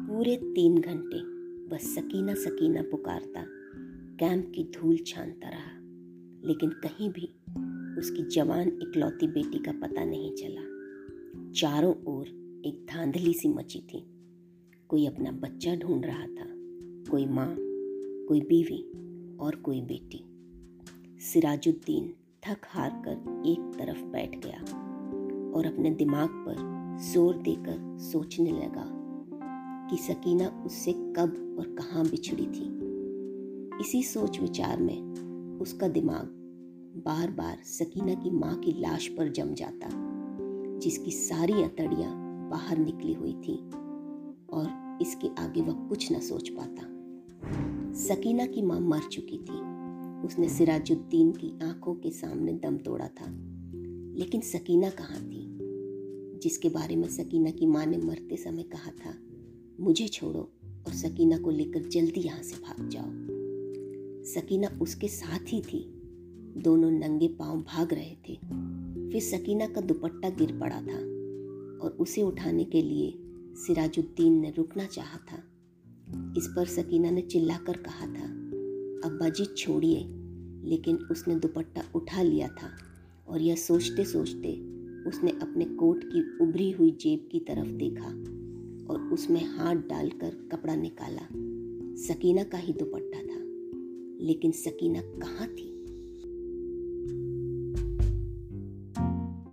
पूरे तीन घंटे बस सकीना सकीना पुकारता, कैंप की धूल छानता रहा। लेकिन कहीं भी उसकी जवान इकलौती बेटी का पता नहीं चला। चारों ओर एक धांधली सी मची थी। कोई अपना बच्चा ढूंढ रहा था, कोई माँ, कोई बीवी और कोई बेटी। सिराजुद्दीन थक हार कर एक तरफ़ बैठ गया और अपने दिमाग पर ज़ोर देकर सोचने लगा कि सकीना उससे कब और कहाँ बिछड़ी थी। इसी सोच विचार में उसका दिमाग बार बार सकीना की माँ की लाश पर जम जाता, जिसकी सारी अतड़ियाँ बाहर निकली हुई थी और इसके आगे वह कुछ न सोच पाता। सकीना की माँ मर चुकी थी। उसने सिराजुद्दीन की आँखों के सामने दम तोड़ा था, लेकिन सकीना कहाँ थी? जिसके बारे में सकीना की माँ ने मरते समय कहा था मुझे छोड़ो और सकीना को लेकर जल्दी यहाँ से भाग जाओ। सकीना उसके साथ ही थी। दोनों नंगे पाँव भाग रहे थे। फिर सकीना का दुपट्टा गिर पड़ा था और उसे उठाने के लिए सिराजुद्दीन ने रुकना चाहा था। इस पर सकीना ने चिल्लाकर कहा था अब्बा जी छोड़िए। लेकिन उसने दुपट्टा उठा लिया था और यह सोचते सोचते उसने अपने कोट की उभरी हुई जेब की तरफ़ देखा। और उसमें हाथ डालकर कपड़ा निकाला। सकीना का ही दुपट्टा था। लेकिन सकीना कहाँ थी?